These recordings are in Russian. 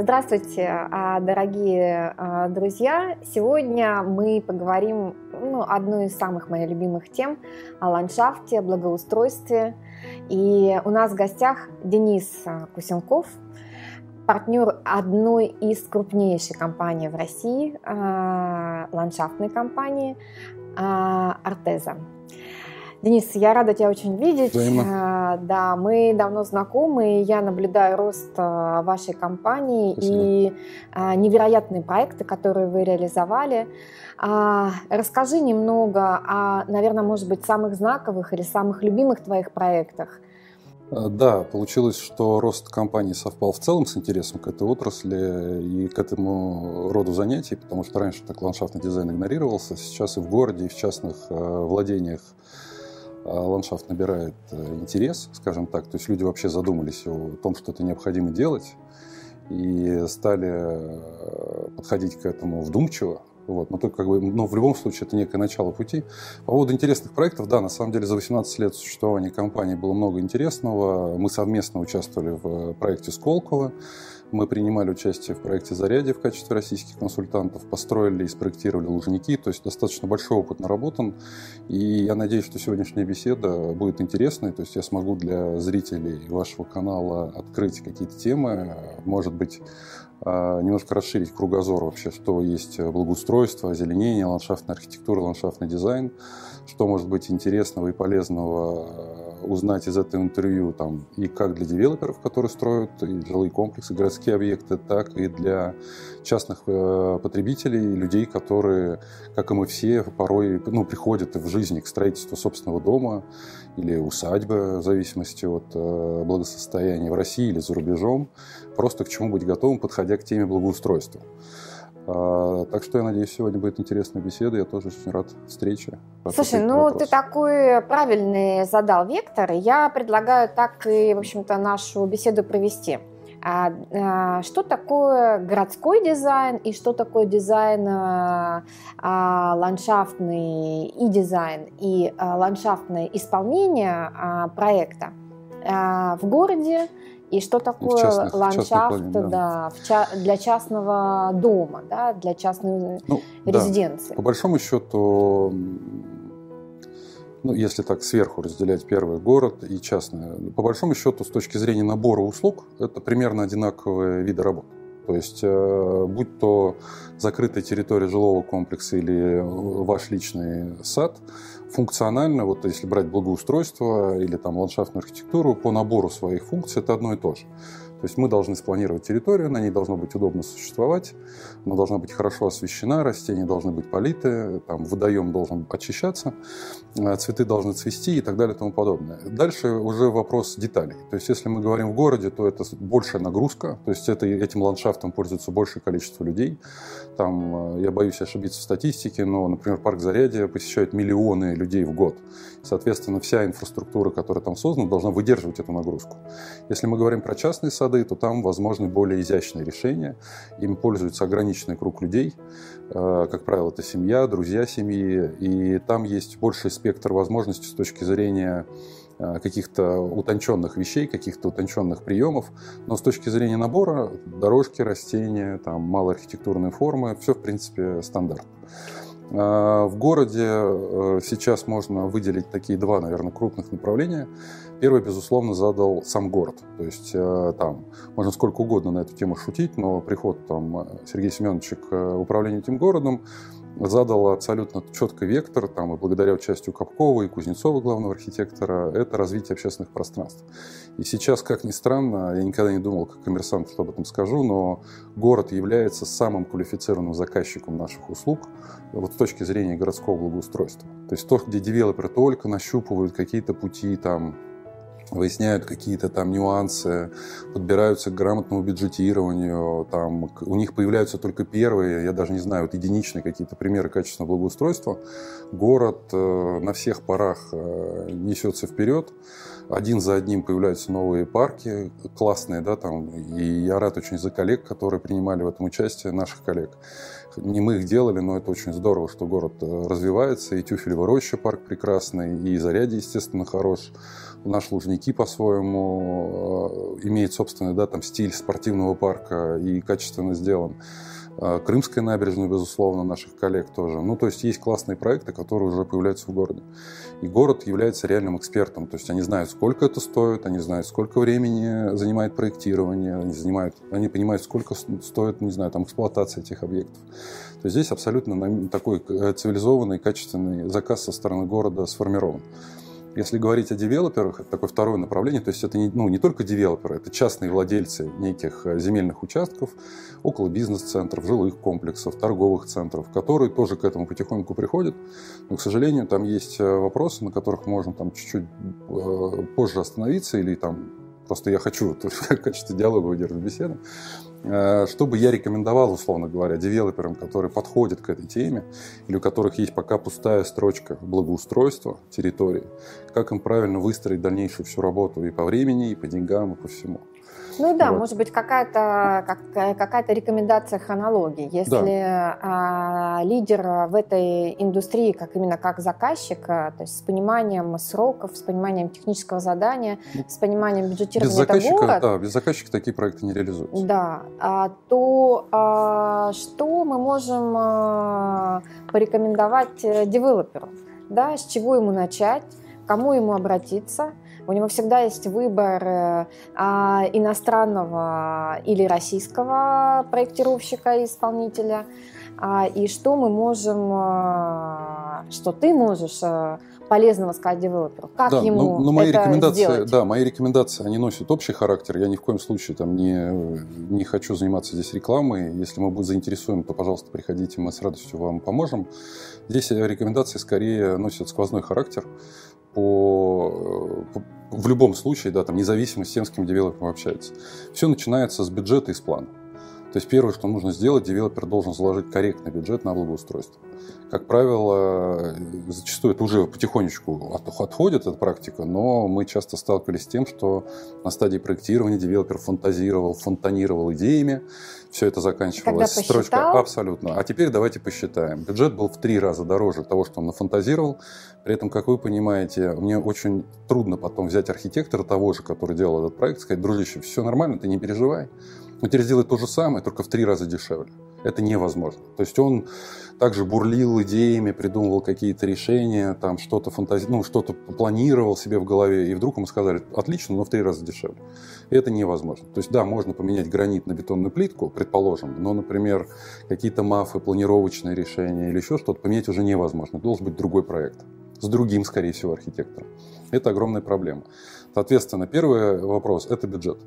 Здравствуйте, а, дорогие а, друзья! Сегодня мы поговорим ну, одну из самых моих любимых тем о ландшафте, благоустройстве. И у нас в гостях Денис Кусенков, партнер одной из крупнейших компаний в России, а, ландшафтной компании Артеза. Денис, я рада тебя очень видеть. Взаимно. А, да, мы давно знакомы, я наблюдаю рост а, вашей компании Спасибо. и а, невероятные проекты, которые вы реализовали. Расскажи немного о, наверное, может быть, самых знаковых или самых любимых твоих проектах. Да, получилось, что рост компании совпал в целом с интересом к этой отрасли и к этому роду занятий, потому что раньше так ландшафтный дизайн игнорировался, сейчас и в городе, и в частных владениях а ландшафт набирает э, интерес, скажем так. То есть люди вообще задумались о том, что это необходимо делать, и стали э, подходить к этому вдумчиво. Вот. Но, как бы, но в любом случае это некое начало пути. По поводу интересных проектов, да, на самом деле за 18 лет существования компании было много интересного. Мы совместно участвовали в проекте Сколково. Мы принимали участие в проекте «Зарядье» в качестве российских консультантов, построили и спроектировали Лужники, то есть достаточно большой опыт наработан. И я надеюсь, что сегодняшняя беседа будет интересной, то есть я смогу для зрителей вашего канала открыть какие-то темы, может быть, немножко расширить кругозор вообще, что есть благоустройство, озеленение, ландшафтная архитектура, ландшафтный дизайн, что может быть интересного и полезного узнать из этого интервью там, и как для девелоперов, которые строят и жилые комплексы, городские объекты, так и для частных э, потребителей, людей, которые, как и мы все, порой ну, приходят в жизни к строительству собственного дома или усадьбы, в зависимости от э, благосостояния в России или за рубежом, просто к чему быть готовым, подходя к теме благоустройства. А, так что я надеюсь, сегодня будет интересная беседа. Я тоже очень рад встрече. Слушай, ну вопросы. ты такой правильный задал вектор. Я предлагаю так и, в общем-то, нашу беседу провести. А, а, что такое городской дизайн и что такое дизайн а, а, ландшафтный и дизайн и а, ландшафтное исполнение а, проекта а, в городе и что такое частных, ландшафт плане, да. Да, в ча- для частного дома, да, для частной ну, резиденции? Да. По большому счету, ну, если так сверху разделять первый город и частное, по большому счету, с точки зрения набора услуг, это примерно одинаковые виды работ. То есть, э, будь то закрытая территория жилого комплекса или ваш личный сад, функционально, вот если брать благоустройство или там ландшафтную архитектуру, по набору своих функций это одно и то же. То есть мы должны спланировать территорию, на ней должно быть удобно существовать, она должна быть хорошо освещена, растения должны быть политы, там, водоем должен очищаться, э, цветы должны цвести и так далее и тому подобное. Дальше уже вопрос деталей. То есть если мы говорим в городе, то это большая нагрузка, то есть это, этим ландшафтом пользуется большее количество людей. Там, э, я боюсь ошибиться в статистике, но, например, парк Зарядье посещают миллионы людей в год. Соответственно, вся инфраструктура, которая там создана, должна выдерживать эту нагрузку. Если мы говорим про частные сады, сады, то там возможны более изящные решения. Им пользуется ограниченный круг людей. Э, как правило, это семья, друзья семьи. И там есть больший спектр возможностей с точки зрения э, каких-то утонченных вещей, каких-то утонченных приемов. Но с точки зрения набора, дорожки, растения, там, малоархитектурные формы, все, в принципе, стандарт. Э, в городе сейчас можно выделить такие два, наверное, крупных направления. Первый, безусловно, задал сам город. То есть э, там можно сколько угодно на эту тему шутить, но приход там Сергея Семеновича к э, управлению этим городом задал абсолютно четкий вектор, там, и благодаря участию Капкова и Кузнецова, главного архитектора, это развитие общественных пространств. И сейчас, как ни странно, я никогда не думал, как коммерсант, что об этом скажу, но город является самым квалифицированным заказчиком наших услуг вот с точки зрения городского благоустройства. То есть то, где девелоперы только нащупывают какие-то пути там, выясняют какие-то там нюансы, подбираются к грамотному бюджетированию, там, у них появляются только первые, я даже не знаю, вот единичные какие-то примеры качественного благоустройства. Город э, на всех парах э, несется вперед. один за одним появляются новые парки, классные, да, там, и я рад очень за коллег, которые принимали в этом участие, наших коллег. Не мы их делали, но это очень здорово, что город э, развивается, и Тюфелева роща парк прекрасный, и Зарядье, естественно, хорош. Наш Лужники по-своему э, имеет собственный, да, там, стиль спортивного парка и качественно сделан. Э, Крымская набережная, безусловно, наших коллег тоже. Ну, то есть есть классные проекты, которые уже появляются в городе. И город является реальным экспертом. То есть они знают, сколько это стоит, они знают, сколько времени занимает проектирование, они, занимают, они понимают, сколько стоит, не знаю, там, эксплуатация этих объектов. То есть здесь абсолютно такой э, цивилизованный, качественный заказ со стороны города сформирован. Если говорить о девелоперах, это такое второе направление, то есть это не, ну, не только девелоперы, это частные владельцы неких э, земельных участков, около бизнес-центров, жилых комплексов, торговых центров, которые тоже к этому потихоньку приходят. Но, к сожалению, там есть э, вопросы, на которых можем там чуть-чуть э, позже остановиться или там просто я хочу в качестве диалога выдержать беседу. Э, что бы я рекомендовал, условно говоря, девелоперам, которые подходят к этой теме, или у которых есть пока пустая строчка благоустройства территории, как им правильно выстроить дальнейшую всю работу и по времени, и по деньгам, и по всему. Ну да, вот. может быть, какая-то как, какая рекомендация хронологии. Если да. лидер в этой индустрии, как именно как заказчик, а, то есть с пониманием сроков, с пониманием технического задания, ну, с пониманием бюджетирования без заказчика, город, да, без заказчика такие проекты не реализуются. Да, а, то а, что мы можем а, порекомендовать э, девелоперу? Да, с чего ему начать, кому ему обратиться – у него всегда есть выбор э, а, иностранного или российского проектировщика исполнителя. А, и что мы можем, а, что ты можешь а, полезного сказать девелоперу? Как да, ему но, но мои это рекомендации, сделать? Да, мои рекомендации, они носят общий характер. Я ни в коем случае там не, не хочу заниматься здесь рекламой. Если мы будем заинтересуем, то, пожалуйста, приходите, мы с радостью вам поможем. Здесь рекомендации скорее носят сквозной характер по, по в любом случае, да, там, независимо с тем, с кем девелопер общается. Все начинается с бюджета и с плана. То есть первое, что нужно сделать, девелопер должен заложить корректный бюджет на благоустройство. Как правило, зачастую это уже потихонечку отходит эта практика, но мы часто сталкивались с тем, что на стадии проектирования девелопер фантазировал, фонтанировал идеями, все это заканчивалось строчкой абсолютно. А теперь давайте посчитаем. Бюджет был в три раза дороже того, что он нафантазировал. При этом, как вы понимаете, мне очень трудно потом взять архитектора того же, который делал этот проект, сказать, дружище, все нормально, ты не переживай но теперь сделать то же самое, только в три раза дешевле. Это невозможно. То есть он также бурлил идеями, придумывал какие-то решения, там что-то фантази... ну, что-то планировал себе в голове, и вдруг ему сказали, отлично, но в три раза дешевле. И это невозможно. То есть, да, можно поменять гранит на бетонную плитку, предположим, но, например, какие-то мафы, планировочные решения или еще что-то поменять уже невозможно. Должен быть другой проект с другим, скорее всего, архитектором. Это огромная проблема. Соответственно, первый вопрос – это бюджет.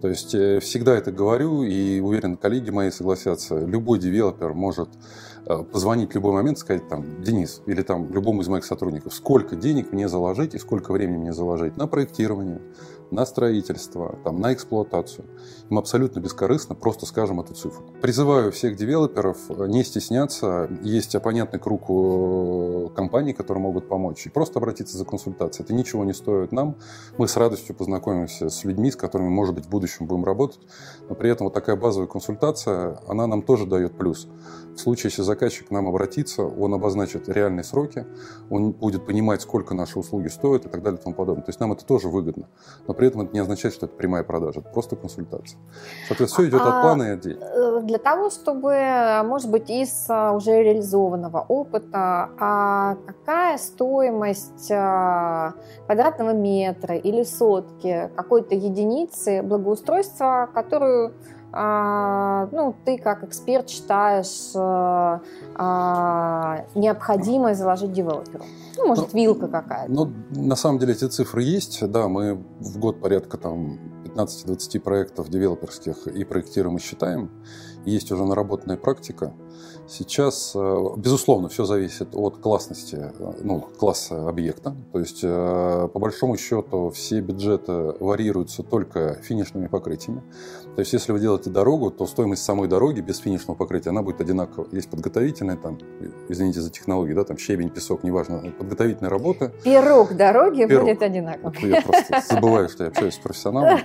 То есть э, всегда это говорю, и уверен, коллеги мои согласятся. Любой девелопер может э, позвонить в любой момент и сказать, там, Денис, или там любому из моих сотрудников, сколько денег мне заложить и сколько времени мне заложить на проектирование, на строительство, там, на эксплуатацию. Им абсолютно бескорыстно просто скажем эту цифру. Призываю всех девелоперов э, не стесняться. Есть понятный круг э, компаний, которые могут помочь. И просто обратиться за консультацией. Это ничего не стоит нам. Мы с радостью познакомимся с людьми, с которыми, может быть, в будущем будем работать. Но при этом вот такая базовая консультация, она нам тоже дает плюс. В случае, если заказчик к нам обратится, он обозначит реальные сроки, он будет понимать, сколько наши услуги стоят и так далее и тому подобное. То есть нам это тоже выгодно. Но при этом это не означает, что это прямая продажа, это просто консультация. Соответственно, все идет от а, плана и от денег. Э, для того, чтобы, может быть, из а, уже реализованного опыта, а какая стоимость а, квадратного метра или сотки какой-то единицы благоустройства, которую ну, ты как эксперт считаешь а, а, необходимо заложить девелоперу? Ну, может, ну, вилка какая-то. Ну, на самом деле эти цифры есть. Да, мы в год порядка там 15-20 проектов девелоперских и проектируем и считаем. есть уже наработанная практика. Сейчас, э, безусловно, все зависит от классности, э, ну, класса объекта. То есть, э, по большому счету, все бюджеты варьируются только финишными покрытиями. То есть, если вы делаете дорогу, то стоимость самой дороги без финишного покрытия, она будет одинакова. Есть подготовительные, там, извините за технологии, да, там щебень, песок, неважно, подготовительные работы. Пирог дороги Пирог. будет одинаков. Я просто забываю, что я общаюсь с профессионалом.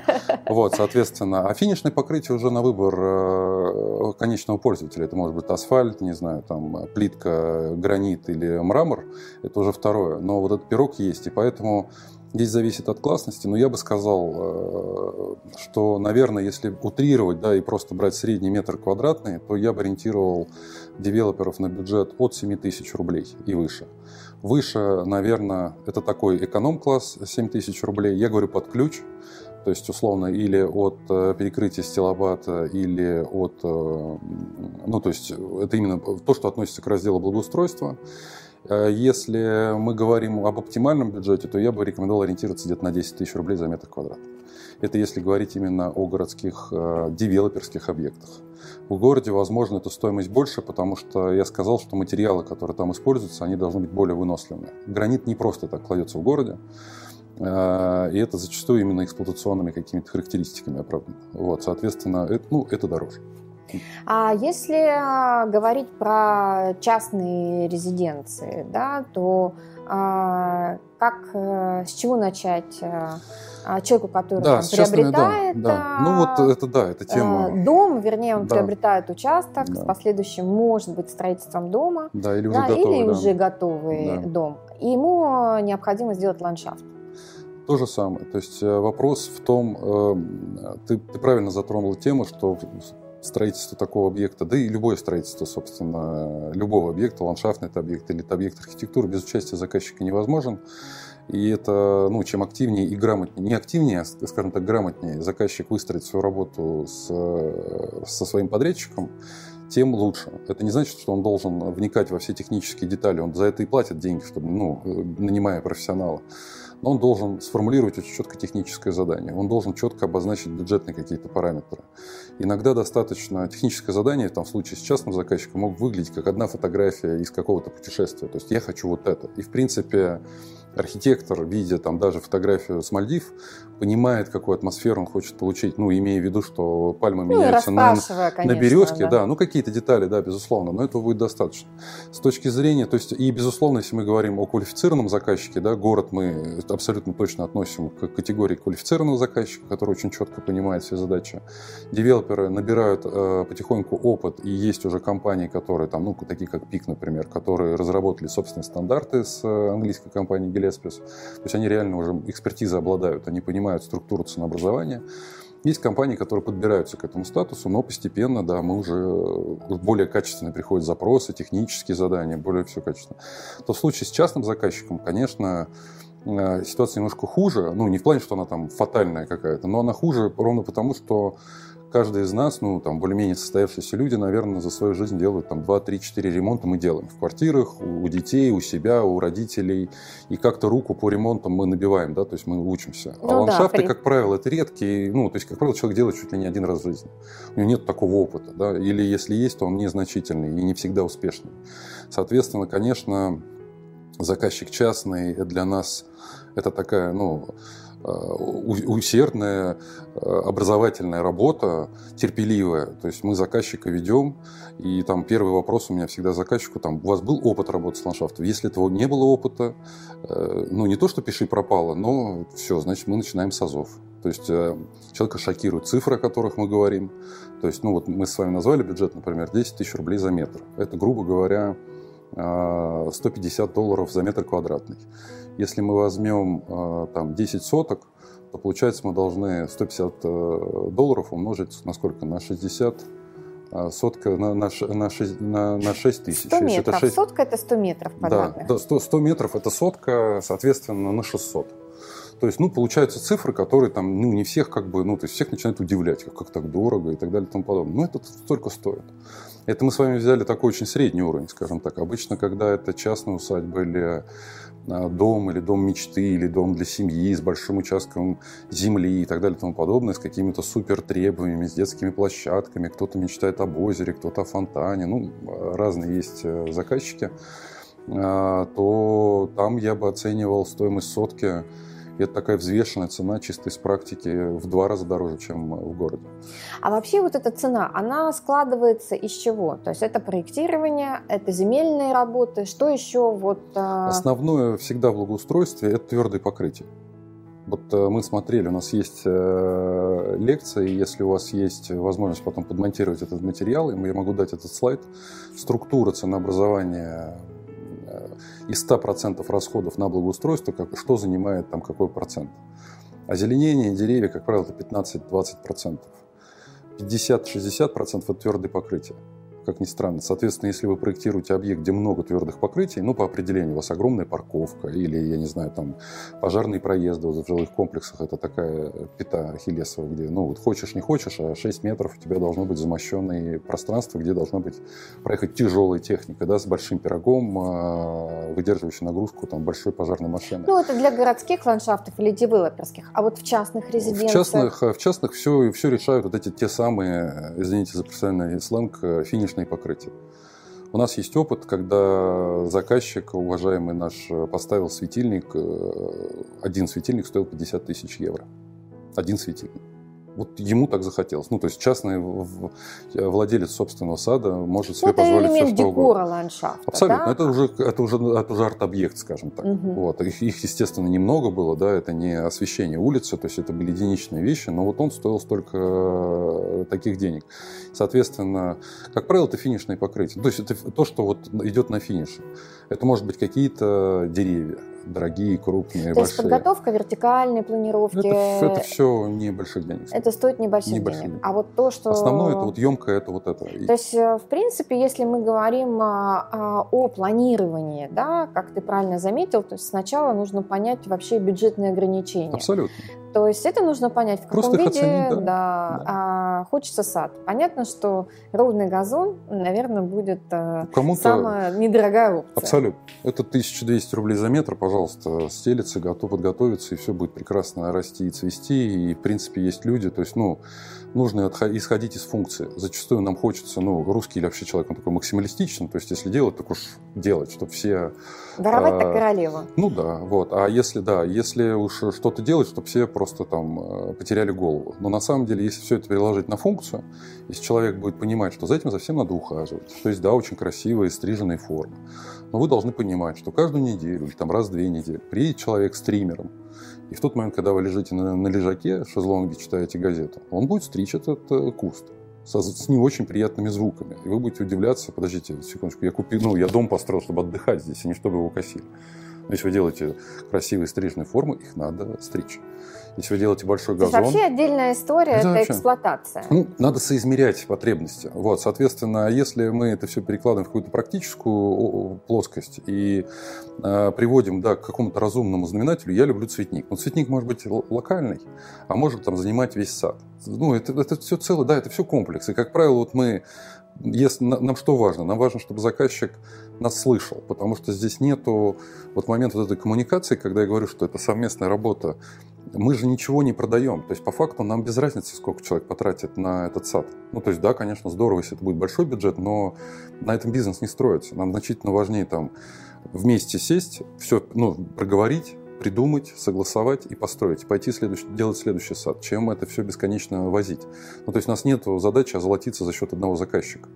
Вот, соответственно, а финишное покрытие уже на выбор конечного пользователя. Это может быть асфальт, асфальт, не знаю, там плитка, гранит или мрамор, это уже второе. Но вот этот пирог есть, и поэтому Здесь зависит от классности, но я бы сказал, э, что, наверное, если утрировать, да, и просто брать средний метр квадратный, то я бы ориентировал девелоперов на бюджет от 7 тысяч рублей и выше. Выше, наверное, это такой эконом-класс 7 тысяч рублей. Я говорю под ключ, то есть, условно, или от э, перекрытия стилобата, или от... Э, ну, то есть, это именно то, что относится к разделу благоустройства. Э, если мы говорим об оптимальном бюджете, то я бы рекомендовал ориентироваться где-то на 10 тысяч рублей за метр квадратный. Это если говорить именно о городских девелоперских объектах. В городе, возможно, эта стоимость больше, потому что я сказал, что материалы, которые там используются, они должны быть более выносливыми. Гранит не просто так кладется в городе. А, и это зачастую именно эксплуатационными какими-то характеристиками оправдано. Вот, соответственно, это, ну, это дороже. А если а, говорить про частные резиденции, да, то а, как, э, с чего начать человеку, который да, там, приобретает да, да. Ну вот это да, это тема. Дом, вернее, он да. приобретает участок да. с последующим, может быть, строительством дома. Да, или уже да, готовый. Или да. уже готовый да. дом. И ему необходимо сделать ландшафт. То же самое. То есть э, вопрос в том, э, ты, ты правильно затронул тему, что строительство такого объекта, да и любое строительство, собственно, любого объекта, ландшафтный это объект или это объект архитектуры, без участия заказчика невозможен. И это, ну, чем активнее и грамотнее, не активнее, а, скажем так, грамотнее заказчик выстроит свою работу с, со своим подрядчиком, тем лучше. Это не значит, что он должен вникать во все технические детали. Он за это и платит деньги, чтобы, ну, нанимая профессионала он должен сформулировать очень четко техническое задание. Он должен четко обозначить бюджетные какие-то параметры. Иногда достаточно техническое задание, там, в случае с частным заказчиком, мог выглядеть как одна фотография из какого-то путешествия. То есть я хочу вот это. И, в принципе, архитектор, видя там даже фотографию с Мальдив, понимает, какую атмосферу он хочет получить, ну, имея в виду, что пальмы ну, меняются на, конечно, на березке, да. да, ну, какие-то детали, да, безусловно, но этого будет достаточно. С точки зрения, то есть, и, безусловно, если мы говорим о квалифицированном заказчике, да, город мы абсолютно точно относим к категории квалифицированного заказчика, который очень четко понимает все задачи. Девелоперы набирают э, потихоньку опыт, и есть уже компании, которые там, ну, такие как ПИК, например, которые разработали собственные стандарты с э, английской компанией Gillespie. То есть они реально уже экспертизой обладают, они понимают, понимают структуру ценообразования. Есть компании, которые подбираются к этому статусу, но постепенно, да, мы уже э, более качественно приходят запросы, технические задания, более все качественно. То в случае с частным заказчиком, конечно, э, ситуация немножко хуже. Ну, не в плане, что она там фатальная какая-то, но она хуже ровно потому, что каждый из нас, ну, там, более-менее состоявшиеся люди, наверное, за свою жизнь делают там 2, 3, 4 ремонта мы делаем в квартирах, у детей, у себя, у родителей. И как-то руку по ремонтам мы набиваем, да, то есть мы учимся. А ну, а ландшафты, да, при... как правило, это редкие, ну, то есть, как правило, человек делает чуть ли не один раз в жизни. У него нет такого опыта, да, или если есть, то он незначительный и не всегда успешный. Соответственно, конечно, заказчик частный для нас это такая, ну, усердная э, образовательная работа, терпеливая. То есть мы заказчика ведем, и там первый вопрос у меня всегда заказчику, там, у вас был опыт работы с ландшафтом? Если этого не было опыта, э, ну не то, что пиши пропало, но все, значит, мы начинаем с азов. То есть человека шокируют цифры, о которых мы говорим. То есть, ну вот мы с вами назвали бюджет, например, 10 тысяч рублей за метр. Это, грубо говоря, 150 долларов за метр квадратный. Если мы возьмем э, там 10 соток, то получается мы должны 150 э, долларов умножить на сколько? На 60 э, сотка на, на, на, 6, на, на 6 тысяч. 100 метров. Это 6... Сотка – это 100 метров квадратных. Да, 100, 100 метров – это сотка, соответственно, на 600. То есть, ну, получаются цифры, которые там, ну, не всех как бы, ну, то есть всех начинают удивлять, как, как так дорого и так далее и тому подобное. Но это столько стоит. Это мы с вами взяли такой очень средний уровень, скажем так. Обычно, когда это частная усадьба или а, дом, или дом мечты, или дом для семьи с большим участком земли и так далее и тому подобное, с какими-то супер требованиями, с детскими площадками, кто-то мечтает об озере, кто-то о фонтане, ну, разные есть э, заказчики, а, то там я бы оценивал стоимость сотки и это такая взвешенная цена чисто из практики в два раза дороже, чем в городе. А вообще вот эта цена, она складывается из чего? То есть это проектирование, это земельные работы, что еще вот... А, Основное всегда в благоустройстве – это твердое покрытие. Вот э, мы смотрели, у нас есть э, лекция, и если у вас есть возможность потом подмонтировать этот материал, я могу дать этот слайд, структура ценообразования из 100% расходов на благоустройство, как, что занимает там какой процент. Озеленение деревьев, как правило, это 15-20%. 50-60% это твердое покрытие как ни странно. Соответственно, если вы проектируете объект, где много твердых покрытий, ну, по определению, у вас огромная парковка или, я не знаю, там, пожарные проезды в жилых комплексах, это такая пята Ахиллесова, где, ну, вот хочешь, не хочешь, а 6 метров у тебя должно быть замощенное пространство, где должна быть проехать тяжелая техника, да, с большим пирогом, а, выдерживающей нагрузку, там, большой пожарной машины. Ну, это для городских ландшафтов или девелоперских, а вот в частных резиденциях? В частных, в частных все, все решают вот эти те самые, извините за профессиональный сленг, финиш финишные покрытия. У нас есть опыт, когда заказчик, уважаемый наш, поставил светильник, э, один светильник стоил 50 тысяч евро. Один светильник вот ему так захотелось. Ну, то есть частный владелец собственного сада может себе ну, позволить все, что угодно. ландшафта, Абсолютно. Да? Это уже, это уже, это уже арт-объект, скажем так. Угу. Вот. Их, их, естественно, немного было, да, это не освещение улицы, то есть это были единичные вещи, но вот он стоил столько э, таких денег. Соответственно, как правило, это финишное покрытие. То есть это то, что вот идет на финише. Это может быть какие-то деревья, дорогие, крупные, То большие. есть подготовка вертикальной планировки. Это, это все небольших денег. Это стоит небольших, небольших денег. денег. А вот то, что... Основное это вот емкое, это вот это. То есть, э, в принципе, если мы говорим а, а, о планировании, да, как ты правильно заметил, то есть сначала нужно понять вообще бюджетные ограничения. Абсолютно. То есть это нужно понять, в каком Просто виде оценить, да. Да, да. А, хочется сад. Понятно, что ровный газон, наверное, будет э, самая недорогая опция. Абсолютно. Это 1200 рублей за метр, пожалуйста, стелится, готов подготовиться, и все будет прекрасно расти и цвести. И, в принципе, есть люди, то есть, ну, нужно исходить из функции. Зачастую нам хочется, ну, русский или вообще человек, он такой максималистичный, то есть если делать, так уж делать, чтобы все... Воровать а, так королева. Ну да, вот. А если, да, если уж что-то делать, чтобы все просто там э, потеряли голову. Но на самом деле, если все это переложить на функцию, если человек будет понимать, что за этим совсем надо ухаживать, то есть, да, очень красивые стриженные формы, но вы должны понимать, что каждую неделю или там раз в две недели приедет человек с триммером, и в тот момент, когда вы лежите на, на лежаке, в шезлонге читаете газету, он будет стричь этот э, куст с, с не очень приятными звуками. И вы будете удивляться, подождите секундочку, я купил, ну, я дом построил, чтобы отдыхать здесь, а не чтобы его косили. Но если вы делаете красивые стрижные формы, их надо стричь. Если вы делаете большой газон... Это вообще отдельная история, это, это вообще, эксплуатация. Ну, надо соизмерять потребности. Вот, соответственно, если мы это все перекладываем в какую-то практическую плоскость и э, приводим да, к какому-то разумному знаменателю, я люблю цветник. Но цветник может быть локальный, а может там занимать весь сад. Ну, это, это все целое, да, это все комплекс. И, как правило, вот мы если, нам что важно? Нам важно, чтобы заказчик нас слышал, потому что здесь нету вот момента вот этой коммуникации, когда я говорю, что это совместная работа мы же ничего не продаем. То есть, по факту, нам без разницы, сколько человек потратит на этот сад. Ну, то есть, да, конечно, здорово, если это будет большой бюджет, но на этом бизнес не строится. Нам значительно важнее там вместе сесть, все, ну, проговорить, придумать, согласовать и построить, пойти следующий, делать следующий сад, чем это все бесконечно возить. Ну, то есть у нас нет задачи озолотиться за счет одного заказчика.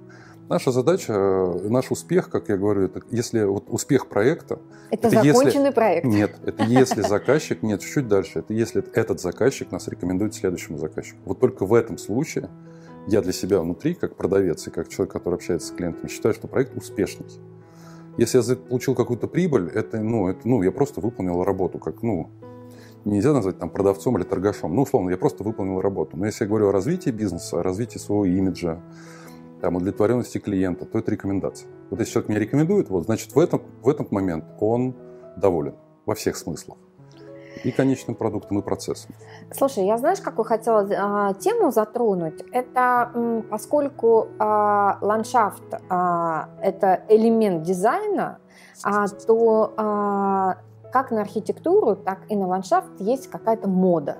Наша задача, э, наш успех, как я говорю, это если вот успех проекта... Это, это законченный если, проект. Нет, это если заказчик, нет, чуть-чуть дальше, это если этот заказчик нас рекомендует следующему заказчику. Вот только в этом случае я для себя внутри, как продавец и как человек, который общается с клиентами, считаю, что проект успешный. Если я получил какую-то прибыль, это, ну, это, ну, я просто выполнил работу, как, ну, нельзя назвать там продавцом или торгашом. Ну, условно, я просто выполнил работу. Но если я говорю о развитии бизнеса, о развитии своего имиджа, там, удовлетворенности клиента, то это рекомендация. Вот если человек меня рекомендует, вот, значит, в этом, в этот момент он доволен во всех смыслах. и конечным продуктом, и процессом. Слушай, я знаешь, какую хотела а, тему затронуть? Это поскольку а, ландшафт а, это элемент дизайна, а, то а, как на архитектуру, так и на ландшафт есть какая-то мода,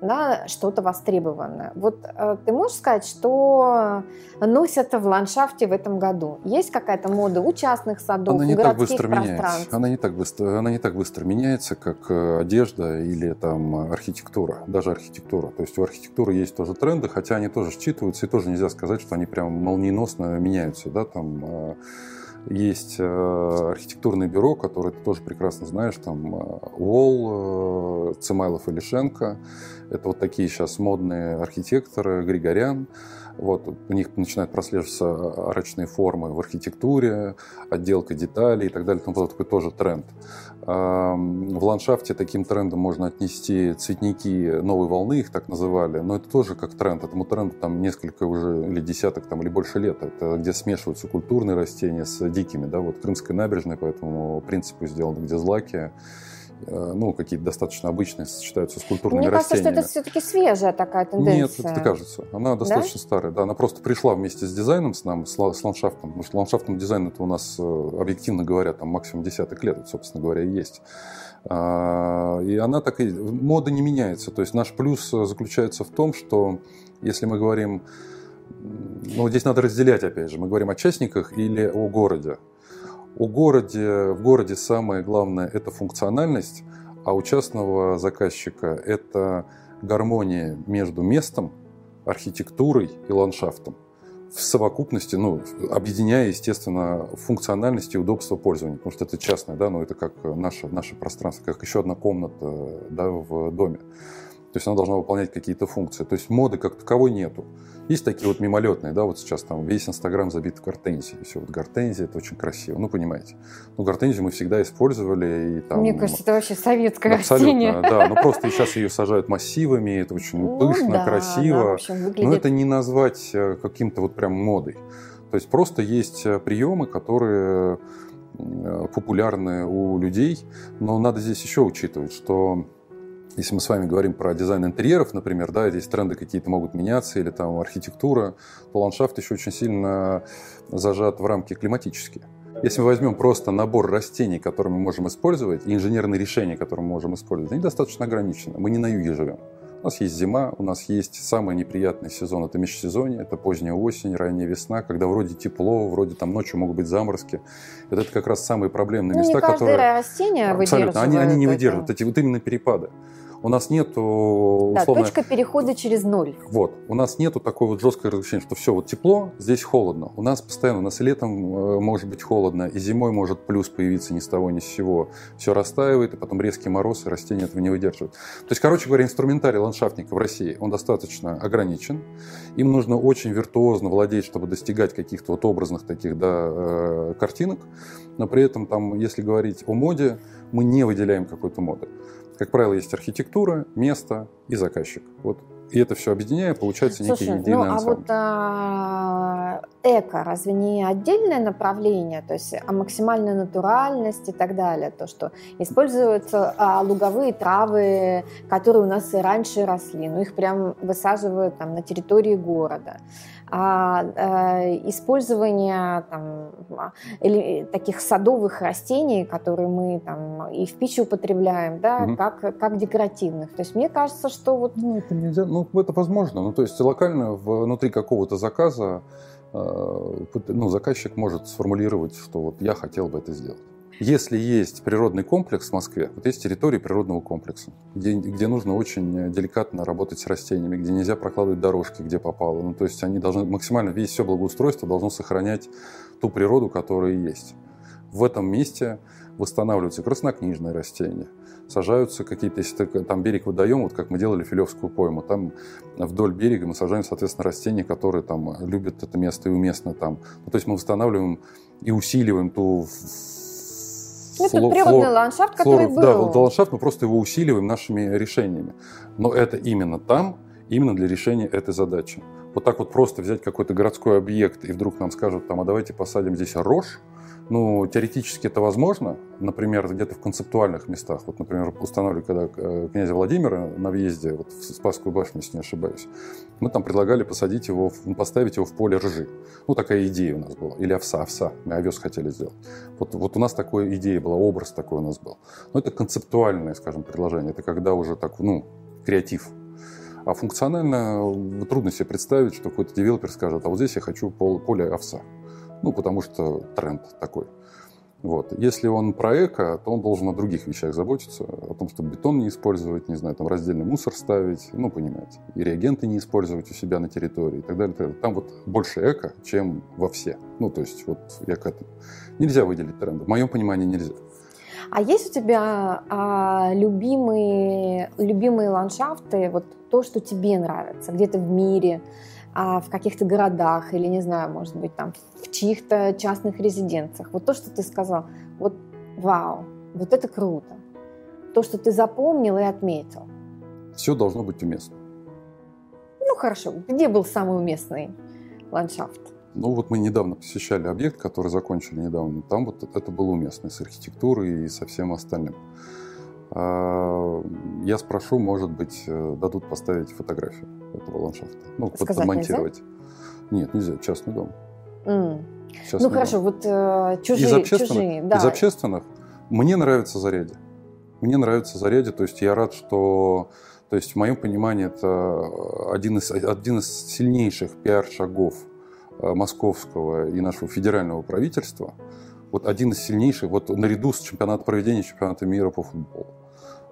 да, что-то востребованное. Вот э, ты можешь сказать, что носят в ландшафте в этом году? Есть какая-то мода у частных садов, она не городских так быстро? Меняется. Она не так быстро, она не так быстро меняется, как э, одежда или там архитектура, даже архитектура. То есть у архитектуры есть тоже тренды, хотя они тоже считываются и тоже нельзя сказать, что они прям молниеносно меняются, да, там э, есть э, архитектурное бюро, которое ты тоже прекрасно знаешь, там Уолл, э, Цемайлов и Лишенко. Это вот такие сейчас модные архитекторы, Григорян. Вот, у них начинают прослеживаться арочные формы в архитектуре, отделка деталей и так далее. Тому такой тоже тренд. В ландшафте таким трендом можно отнести цветники новой волны, их так называли, но это тоже как тренд. Этому тренду там несколько уже, или десяток, там, или больше лет. Это где смешиваются культурные растения с дикими. Да? Вот Крымская набережная по этому принципу сделана, где злаки ну, какие-то достаточно обычные сочетаются с культурными Мне растениями. Мне кажется, что это все-таки свежая такая тенденция. Нет, это кажется. Она достаточно да? старая. Да, она просто пришла вместе с дизайном, с нам, с, с ландшафтом. Потому что ландшафтный дизайн это у нас, э, объективно говоря, там максимум десяток лет, собственно говоря, и есть. А, и она так и... Мода не меняется. То есть наш плюс э, заключается в том, что если мы говорим... Ну, здесь надо разделять, опять же. Мы говорим о частниках или о городе. У городе, в городе самое главное – это функциональность, а у частного заказчика – это гармония между местом, архитектурой и ландшафтом в совокупности, ну, объединяя, естественно, функциональность и удобство пользования, потому что это частное, да, но это как наше, наше пространство, как еще одна комната да, в доме. То есть она должна выполнять какие-то функции. То есть моды как таковой нету. Есть такие вот мимолетные, да, вот сейчас там весь Инстаграм забит гортензией. Все, вот гортензия, это очень красиво. Ну, понимаете. Ну, гортензию мы всегда использовали. И, там, Мне кажется, это вообще советское абсолютно, растение. да. Но просто сейчас ее сажают массивами, это очень ну, пышно, да, красиво. Да, выглядит... Но это не назвать э, каким-то вот прям модой. То есть просто есть э, приемы, которые э, популярны у людей, но надо здесь еще учитывать, что если мы с вами говорим про дизайн интерьеров, например, да, здесь тренды какие-то могут меняться, или там архитектура, то ландшафт еще очень сильно зажат в рамки климатические. Если мы возьмем просто набор растений, которые мы можем использовать, и инженерные решения, которые мы можем использовать, они достаточно ограничены. Мы не на юге живем. У нас есть зима, у нас есть самый неприятный сезон, это межсезонье, это поздняя осень, ранняя весна, когда вроде тепло, вроде там ночью могут быть заморозки. Это, это как раз самые проблемные ну, места, не которые... растение Абсолютно, они, они не выдерживают, эти вот именно перепады. У нас нету условно... Да, точка перехода через ноль. Вот. У нас нету такой вот жесткой разрешения, что все, вот тепло, здесь холодно. У нас постоянно, у нас и летом э, может быть холодно, и зимой может плюс появиться ни с того ни с сего. Все растаивает, и потом резкий мороз, и растения этого не выдерживают. То есть, короче говоря, инструментарий ландшафтника в России, он достаточно ограничен. Им нужно очень виртуозно владеть, чтобы достигать каких-то вот образных таких да, э, картинок. Но при этом, там, если говорить о моде, мы не выделяем какой-то моды. Как правило, есть архитектура, место и заказчик. Вот и это все объединяя, получается некий Слушай, единый ну, ансамбль. а вот а, эко разве не отдельное направление, то есть а максимальная натуральность и так далее, то, что используются а, луговые травы, которые у нас и раньше росли, но их прям высаживают там на территории города использование там, или, таких садовых растений, которые мы там и в пищу употребляем, да, угу. как, как декоративных. То есть мне кажется, что вот... Ну, это нельзя, ну, это возможно. Ну, то есть локально внутри какого-то заказа ну, заказчик может сформулировать, что вот я хотел бы это сделать. Если есть природный комплекс в Москве, вот есть территории природного комплекса, где, где нужно очень деликатно работать с растениями, где нельзя прокладывать дорожки, где попало. Ну, то есть они должны максимально, весь все благоустройство должно сохранять ту природу, которая есть. В этом месте восстанавливаются краснокнижные растения, сажаются какие-то, если там берег водоем, вот как мы делали Филевскую пойму, там вдоль берега мы сажаем, соответственно, растения, которые там любят это место и уместно там. Ну, то есть мы восстанавливаем и усиливаем ту ну, это флор, природный ландшафт, который флор, был. Да, ландшафт, мы просто его усиливаем нашими решениями. Но это именно там, именно для решения этой задачи. Вот так вот просто взять какой-то городской объект и вдруг нам скажут, там, а давайте посадим здесь рожь, Ну, теоретически это возможно. Например, где-то в концептуальных местах. Вот, например, устанавливали, когда э, князя Владимира на въезде вот в Спасскую башню, если не ошибаюсь, мы там предлагали посадить его, поставить его в поле ржи. Ну, такая идея у нас была. Или овса, овса. Мы овес хотели сделать. Вот, вот у нас такая идея была, образ такой у нас был. Но это концептуальное, скажем, предложение. Это когда уже так, ну, креатив. А функционально трудно себе представить, что какой-то девелопер скажет, а вот здесь я хочу поле овса. Ну, потому что тренд такой. Вот. Если он про эко, то он должен о других вещах заботиться, о том, чтобы бетон не использовать, не знаю, там раздельный мусор ставить, ну, понимаете, и реагенты не использовать у себя на территории и так далее. так далее. Там вот больше эко, чем во все. Ну, то есть вот я к этому. Нельзя выделить тренды. В моем понимании нельзя. А есть у тебя а, любимые, любимые ландшафты, вот то, что тебе нравится, где-то в мире, а, в каких-то городах или, не знаю, может быть, там в чьих-то частных резиденциях. Вот то, что ты сказал, вот вау, вот это круто. То, что ты запомнил и отметил. Все должно быть уместно. Ну хорошо, где был самый уместный ландшафт? Ну вот мы недавно посещали объект, который закончили недавно. Там вот это было уместно с архитектурой и со всем остальным. А, я спрошу, может быть, э, дадут поставить фотографию этого ландшафта. Ну, подмонтировать. Нельзя? Нет, нельзя. Частный дом. Mm. Частный ну хорошо, дом. вот э, чужие, из общественных, чужие, да. Из общественных мне нравится заряде. Мне нравится заряде, то есть я рад, что, то есть в моем понимании это один из один из сильнейших пиар-шагов э, московского и нашего федерального правительства. Вот один из сильнейших, вот наряду с чемпионатом проведения чемпионата мира по футболу.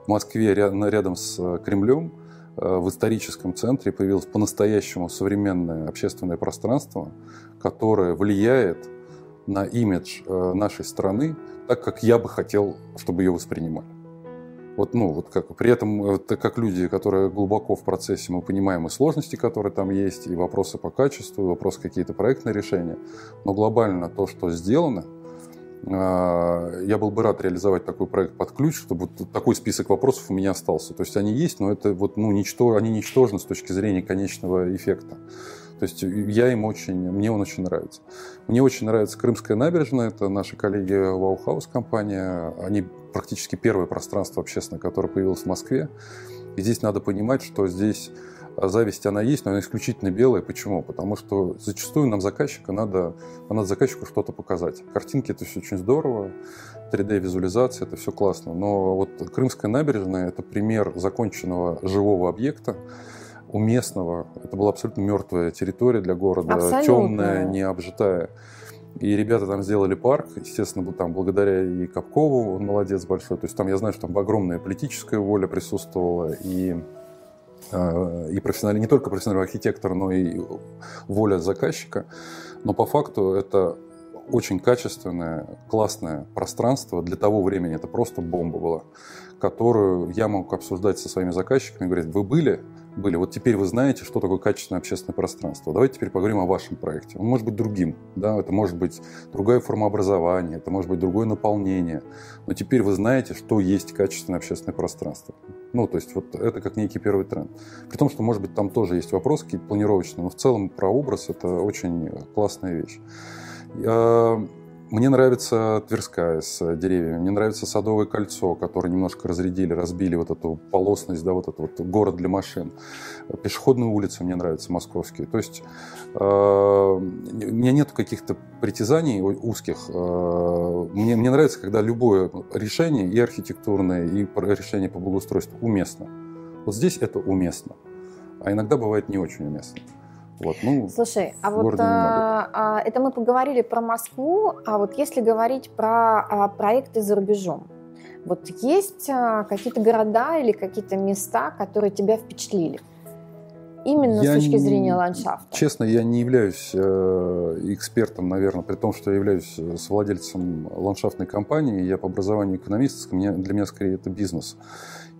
В Москве рядом с э, Кремлем э, в историческом центре появилось по-настоящему современное общественное пространство, которое влияет на имидж э, нашей страны так, как я бы хотел, чтобы ее воспринимали. Вот, ну, вот как, при этом, как люди, которые глубоко в процессе, мы понимаем и сложности, которые там есть, и вопросы по качеству, и вопросы какие-то проектные решения. Но глобально то, что сделано – я был бы рад реализовать такой проект под ключ, чтобы вот такой список вопросов у меня остался. То есть они есть, но это вот, ну, ничто, они ничтожны с точки зрения конечного эффекта. То есть я им очень, мне он очень нравится. Мне очень нравится Крымская набережная, это наши коллеги Ваухаус компания. Они практически первое пространство общественное, которое появилось в Москве. И здесь надо понимать, что здесь а зависть она есть, но она исключительно белая. Почему? Потому что зачастую нам заказчика надо, надо заказчику что-то показать. Картинки это все очень здорово, 3D-визуализация, это все классно. Но вот Крымская набережная – это пример законченного живого объекта, уместного. Это была абсолютно мертвая территория для города, абсолютно. темная, не обжитая. И ребята там сделали парк, естественно, там благодаря и Капкову, он молодец большой. То есть там я знаю, что там огромная политическая воля присутствовала, и и профессиональный, не только профессиональный архитектор, но и воля заказчика. Но по факту это очень качественное, классное пространство. Для того времени это просто бомба была, которую я мог обсуждать со своими заказчиками. Говорить, вы были? Были. Вот теперь вы знаете, что такое качественное общественное пространство. Давайте теперь поговорим о вашем проекте. Он может быть другим. Да? Это может быть другая форма образования, это может быть другое наполнение. Но теперь вы знаете, что есть качественное общественное пространство. Ну, то есть вот это как некий первый тренд. При том, что, может быть, там тоже есть вопросы какие-то планировочные, но в целом про образ это очень классная вещь. Мне нравится Тверская с деревьями, мне нравится Садовое кольцо, которое немножко разрядили, разбили вот эту полосность, да, вот этот вот город для машин. Пешеходные улицы мне нравятся, московские. То есть э, у меня нет каких-то притязаний узких. Э, мне, мне нравится, когда любое решение, и архитектурное, и решение по благоустройству уместно. Вот здесь это уместно. А иногда бывает не очень уместно. Вот, ну, Слушай, а вот а, а, это мы поговорили про Москву, а вот если говорить про а, проекты за рубежом, вот есть а, какие-то города или какие-то места, которые тебя впечатлили? Именно я с точки зрения ландшафта. Честно, я не являюсь э, экспертом, наверное, при том, что я являюсь э, совладельцем ландшафтной компании. Я по образованию экономист, для меня скорее это бизнес.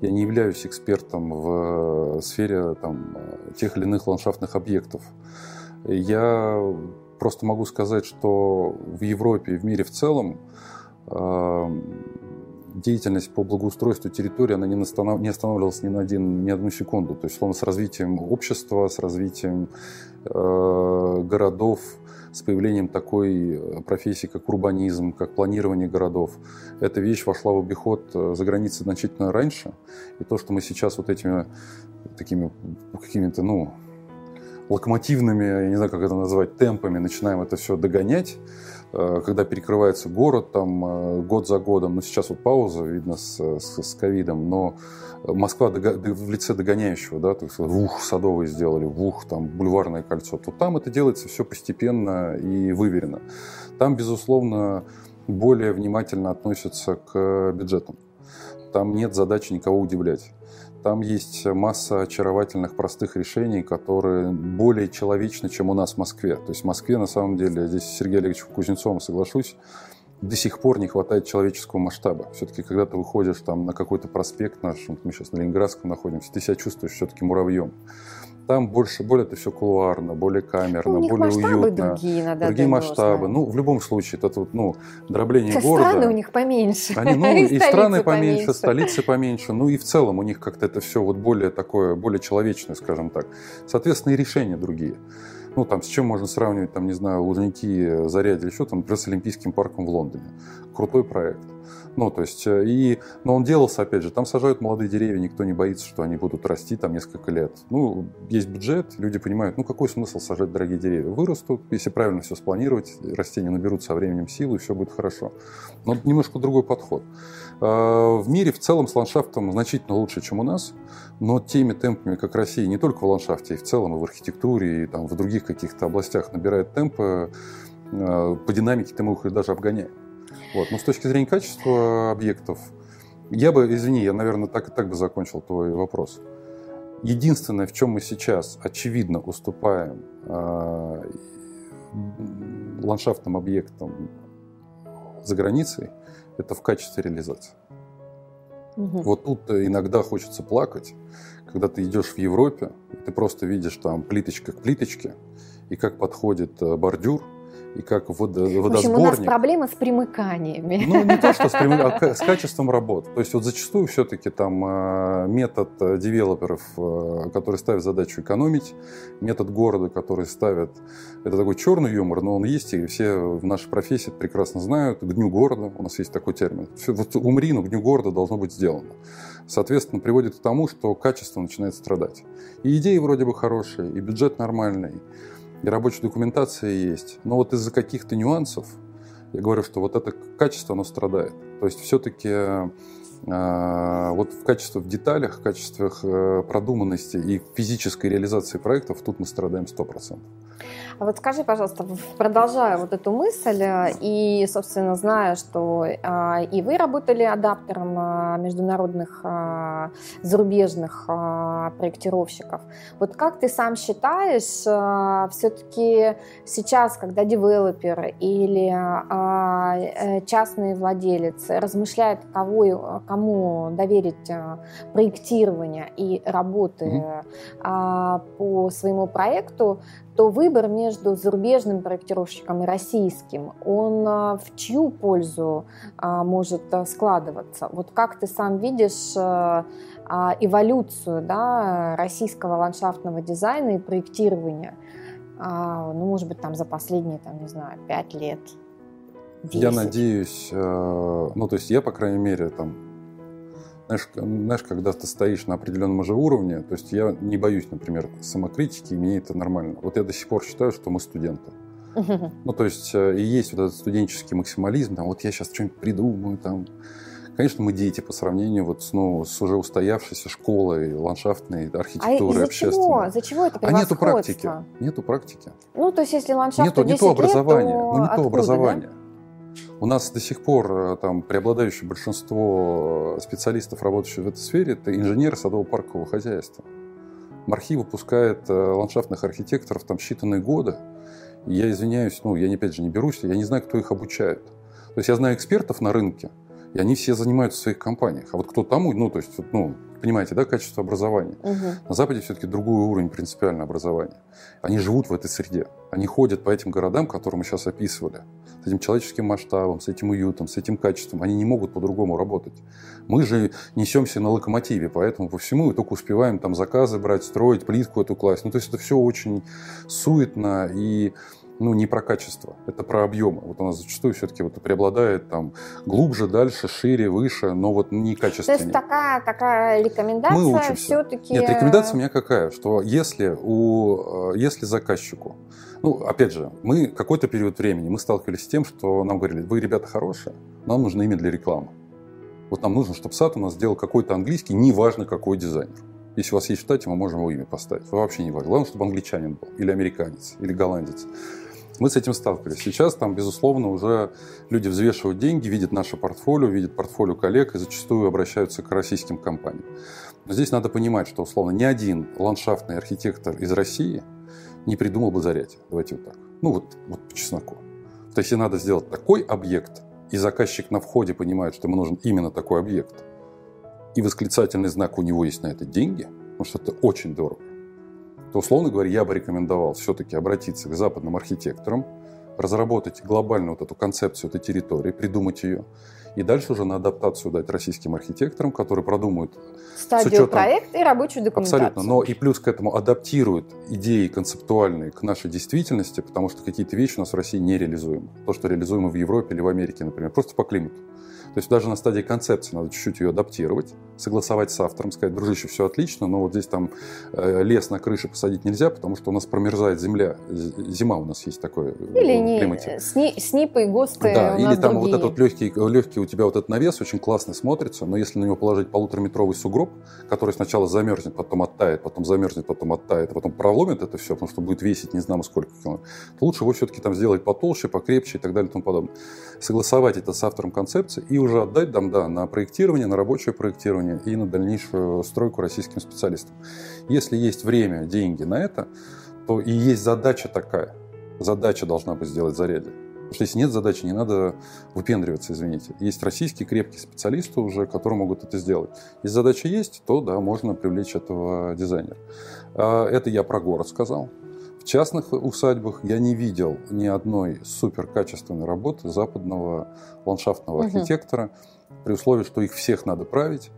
Я не являюсь экспертом в э, сфере там, тех или иных ландшафтных объектов. Я просто могу сказать, что в Европе и в мире в целом э, деятельность по благоустройству территории, она не, останавливалась ни на один, ни одну секунду. То есть, словно с развитием общества, с развитием э, городов, с появлением такой э, профессии, как урбанизм, как планирование городов, эта вещь вошла в обиход э, за границей значительно раньше. И то, что мы сейчас вот этими такими какими-то, ну, локомотивными, я не знаю, как это назвать, темпами начинаем это все догонять, когда перекрывается город там год за годом. Ну, сейчас вот пауза, видно, с ковидом, но Москва в лице догоняющего, да, то есть вух, садовые сделали, вух, там, бульварное кольцо, то там это делается все постепенно и выверено. Там, безусловно, более внимательно относятся к бюджетам. Там нет задачи никого удивлять. Там есть масса очаровательных простых решений, которые более человечны, чем у нас в Москве. То есть в Москве, на самом деле, здесь с Сергеем Олеговичем Кузнецовым соглашусь, до сих пор не хватает человеческого масштаба. Все-таки, когда ты выходишь там на какой-то проспект наш, мы сейчас на Ленинградском находимся, ты себя чувствуешь все-таки муравьем. Там больше, более это все кулуарно, более камерно, ну, более масштабы уютно. другие, надо другие масштабы. Ну, в любом случае, это вот, ну, дробление Сейчас города. страны у них поменьше. Они, ну, и, и страны поменьше, поменьше, столицы поменьше. Ну и в целом у них как-то это все вот более такое, более человечное, скажем так. Соответственно, и решения другие. Ну, там, с чем можно сравнивать, там, не знаю, Лужники, Заря или еще, там, например, с Олимпийским парком в Лондоне. Крутой проект. Ну, то есть, э, и, но он делался, опять же, там сажают молодые деревья, никто не боится, что они будут расти там несколько лет. Ну, есть бюджет, люди понимают, ну, какой смысл сажать дорогие деревья? Вырастут, если правильно все спланировать, растения наберут со временем силы, и все будет хорошо. Но немножко другой подход. А, в мире в целом с ландшафтом значительно лучше, чем у нас, но теми темпами, как Россия, не только в ландшафте, и в целом, и в архитектуре, и там, в других каких-то областях набирает темпы, а, по динамике-то мы их даже обгоняем. Вот. Но с точки зрения качества объектов, я бы, извини, я, наверное, так и так бы закончил твой вопрос. Единственное, в чем мы сейчас очевидно уступаем э, ландшафтным объектам за границей, это в качестве реализации. Угу. Вот тут иногда хочется плакать, когда ты идешь в Европе, ты просто видишь там плиточка к плиточке, и как подходит э, бордюр, и как водо, водосборник. В общем, у нас проблемы с примыканиями. Ну, не то, что с, примы... а с качеством работы. То есть вот зачастую все-таки там э, метод э, девелоперов, э, который ставит задачу экономить, метод города, который ставит... Это такой черный юмор, но он есть, и все в нашей профессии это прекрасно знают. К дню города, у нас есть такой термин. Все, вот умри, но к дню города должно быть сделано. Соответственно, приводит к тому, что качество начинает страдать. И идеи вроде бы хорошие, и бюджет нормальный, и рабочая документация есть. Но вот из-за каких-то нюансов я говорю, что вот это качество, оно страдает. То есть все-таки э, вот в качестве в деталях, в качестве э, продуманности и физической реализации проектов тут мы страдаем 100%. А вот скажи, пожалуйста, продолжая вот эту мысль, э, и, собственно, зная, что а, и вы работали адаптером а, международных зарубежных проектировщиков, вот как ты сам считаешь, все-таки сейчас, когда девелопер или э, частный владелец размышляет, кого, кому доверить проектирование и работы mm-hmm. по своему проекту, то выбор между зарубежным проектировщиком и российским, он а, в чью пользу а, может а, складываться? Вот как ты сам видишь эволюцию да, российского ландшафтного дизайна и проектирования, ну, может быть, там за последние, там, не знаю, пять лет, 10? Я надеюсь, э, ну, то есть я, по крайней мере, там, знаешь, знаешь, когда ты стоишь на определенном уже уровне, то есть я не боюсь, например, самокритики, и мне это нормально. Вот я до сих пор считаю, что мы студенты. Ну, то есть э, и есть вот этот студенческий максимализм, там, вот я сейчас что-нибудь придумаю, там. Конечно, мы дети по сравнению вот с, ну, с уже устоявшейся школой, ландшафтной архитектурой, а общественной. Чего? За чего это А нету практики. Нету практики. Ну, то есть, если ландшафту нету, 10 нету образования. Лет, то ну, не то образование. Да? У нас до сих пор э, там преобладающее большинство специалистов, работающих в этой сфере, это инженеры садово-паркового хозяйства. Мархи выпускает э, ландшафтных архитекторов там считанные годы. Я извиняюсь, ну, я опять же не берусь, я не знаю, кто их обучает. То есть я знаю экспертов на рынке, И они все занимаются в своих компаниях. А вот кто там, ну, то есть, ну, понимаете, да, качество образования. Угу. На Западе все-таки другой уровень принципиального образования. Они живут в этой среде. Они ходят по этим городам, которые мы сейчас описывали. С этим человеческим масштабом, с этим уютом, с этим качеством. Они не могут по-другому работать. Мы же несемся на локомотиве, поэтому по всему мы только успеваем там заказы брать, строить, плитку эту класть. Ну, то есть это все очень суетно и ну, не про качество, это про объемы. Вот у нас зачастую все-таки вот преобладает там глубже, дальше, шире, выше, но вот не качественнее. То есть такая, такая рекомендация Мы учимся. все-таки... Нет, рекомендация у меня какая, что если, у, э, если заказчику, ну, опять же, мы какой-то период времени мы сталкивались с тем, что нам говорили, вы, ребята, хорошие, нам нужно имя для рекламы. Вот нам нужно, чтобы сад у нас сделал какой-то английский, неважно какой дизайнер. Если у вас есть в штате, мы можем его имя поставить. Вообще не важно. Главное, чтобы англичанин был, или американец, или голландец. Мы с этим сталкивались. Сейчас там, безусловно, уже люди взвешивают деньги, видят наше портфолио, видят портфолио коллег и зачастую обращаются к российским компаниям. Но здесь надо понимать, что, условно, ни один ландшафтный архитектор из России не придумал бы зарядье. Давайте вот так. Ну, вот, вот по чесноку. То есть, надо сделать такой объект, и заказчик на входе понимает, что ему нужен именно такой объект, и восклицательный знак у него есть на это деньги, потому что это очень дорого, то, условно говоря, я бы рекомендовал все-таки обратиться к западным архитекторам, разработать глобальную вот эту концепцию этой территории, придумать ее, и дальше уже на адаптацию дать российским архитекторам, которые продумают стадию учетом, проекта и рабочую документацию. Абсолютно, но и плюс к этому адаптируют идеи концептуальные к нашей действительности, потому что какие-то вещи у нас в России не реализуемы. То, что реализуемо в Европе или в Америке, например, просто по климату. То есть даже на стадии концепции надо чуть-чуть ее адаптировать, согласовать с автором, сказать, дружище, все отлично, но вот здесь там э, лес на крыше посадить нельзя, потому что у нас промерзает земля. Зима у нас есть такое или в климате. Не, сни, снипы и ГОСТы Да, или там другие. вот этот легкий, легкий у тебя вот этот навес очень классно смотрится, но если на него положить полутораметровый сугроб, который сначала замерзнет, потом оттает, потом замерзнет, потом оттает, а потом проломит это все, потому что будет весить не знамо сколько километров, то лучше его все-таки там сделать потолще, покрепче и так далее и тому подобное. Согласовать это с автором концепции и уже отдать там, да, на проектирование, на рабочее проектирование и на дальнейшую стройку российским специалистам. Если есть время, деньги на это, то и есть задача такая. Задача должна быть сделать зарядье. Потому что если нет задачи, не надо выпендриваться, извините. Есть российские крепкие специалисты уже, которые могут это сделать. Если задача есть, то да, можно привлечь этого дизайнера. А, это я про город сказал. В частных усадьбах я не видел ни одной суперкачественной работы западного ландшафтного архитектора, при условии, что их всех надо править.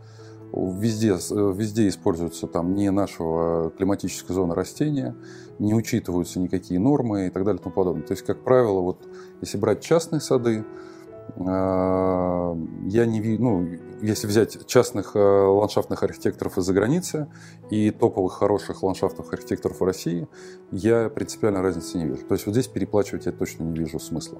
Везде, везде используются там не нашего климатической зоны растения, не учитываются никакие нормы и так далее и тому подобное. То есть, как правило, вот если брать частные сады, а, я не вижу, ну, если взять частных э, ландшафтных архитекторов из-за границы и топовых хороших ландшафтных архитекторов в России, я принципиально разницы не вижу. То есть вот здесь переплачивать я точно не вижу смысла.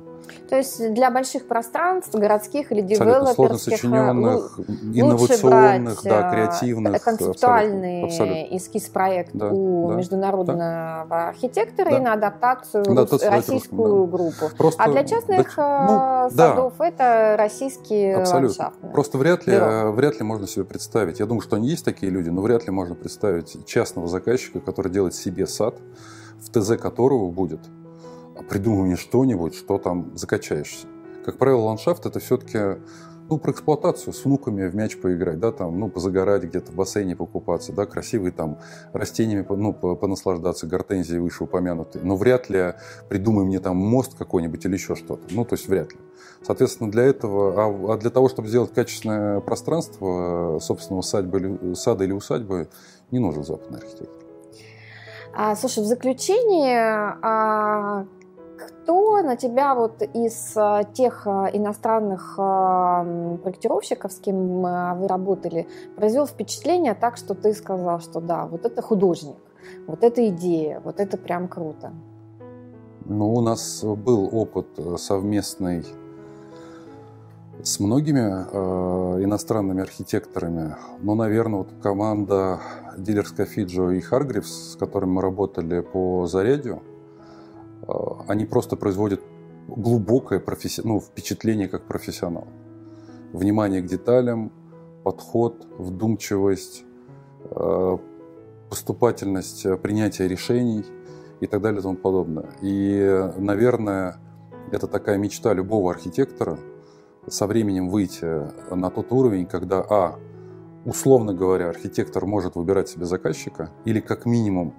То есть для больших пространств, городских или девелоперских... сложно сочиненных, э, инновационных, да, э, креативных. Концептуальный абсолютно. эскиз-проект да, у да, международного да. архитектора да. и на адаптацию да, российскую да. группу. Просто, а для частных да, ну, садов да. это российские Абсолютно. ландшафтные. Просто вряд ли, вряд ли можно себе представить. Я думаю, что они есть такие люди, но вряд ли можно представить частного заказчика, который делает себе сад, в ТЗ которого будет придумывание что-нибудь, что там закачаешься. Как правило, ландшафт это все-таки ну, про эксплуатацию, с внуками в мяч поиграть, да, там, ну, позагорать где-то в бассейне покупаться, да, красивые там растениями, ну, понаслаждаться, гортензии выше упомянутые. Но вряд ли придумай мне там мост какой-нибудь или еще что-то. Ну, то есть вряд ли. Соответственно, для этого, а, а для того, чтобы сделать качественное пространство собственного садьбы, или, сада или усадьбы, не нужен западный архитектор. А, слушай, в заключение, а, кто на тебя вот из а, тех иностранных проектировщиков, с кем вы работали, произвел впечатление так, что ты сказал, что да, вот это художник, вот это идея, вот это прям круто? Ну, у нас был опыт совместный с многими э, иностранными архитекторами, но, наверное, вот команда дилерская Фиджо и Харгривс, с которыми мы работали по зарядью, э, они просто производят глубокое професси... ну, впечатление как профессионал. Внимание к деталям, подход, вдумчивость, э, поступательность принятия решений и так далее и тому подобное. И, наверное, это такая мечта любого архитектора – со временем выйти на тот уровень, когда, а, условно говоря, архитектор может выбирать себе заказчика, или как минимум,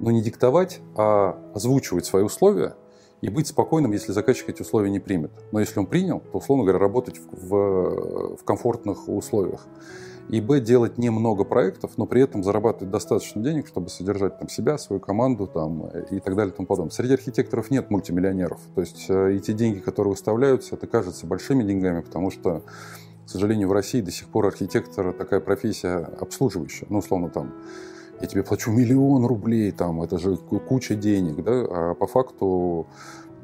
ну не диктовать, а озвучивать свои условия и быть спокойным, если заказчик эти условия не примет. Но если он принял, то, условно говоря, работать в, в, в комфортных условиях и б, делать немного проектов, но при этом зарабатывать достаточно денег, чтобы содержать там, себя, свою команду там, и так далее и тому подобное. Среди архитекторов нет мультимиллионеров. То есть э, эти деньги, которые выставляются, это кажется большими деньгами, потому что, к сожалению, в России до сих пор архитектор такая профессия обслуживающая. Ну, условно, там, я тебе плачу миллион рублей, там, это же куча денег, да, а по факту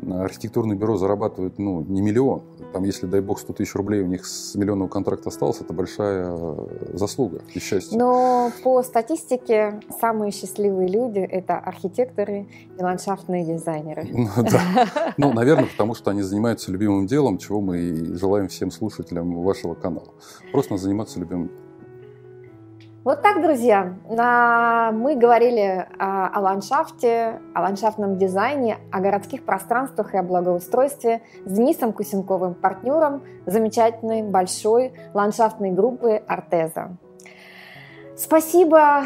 архитектурное бюро зарабатывает ну, не миллион. Там, если, дай бог, 100 тысяч рублей у них с миллионного контракта осталось, это большая э, заслуга и счастье. Но по статистике самые счастливые люди – это архитекторы и ландшафтные дизайнеры. Ну, да. ну, наверное, потому что они занимаются любимым делом, чего мы и желаем всем слушателям вашего канала. Просто заниматься любимым вот так, друзья, мы говорили о ландшафте, о ландшафтном дизайне, о городских пространствах и о благоустройстве с Денисом Кусенковым, партнером замечательной большой ландшафтной группы «Артеза». Спасибо.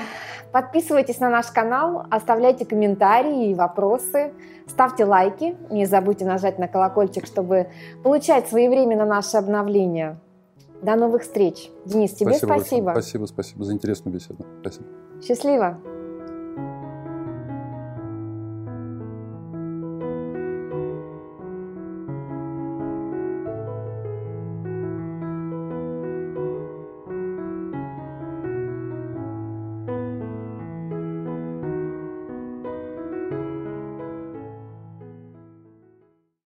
Подписывайтесь на наш канал, оставляйте комментарии и вопросы, ставьте лайки, не забудьте нажать на колокольчик, чтобы получать своевременно наши обновления. До новых встреч. Денис, тебе спасибо. Спасибо, спасибо, спасибо за интересную беседу. Спасибо. Счастливо.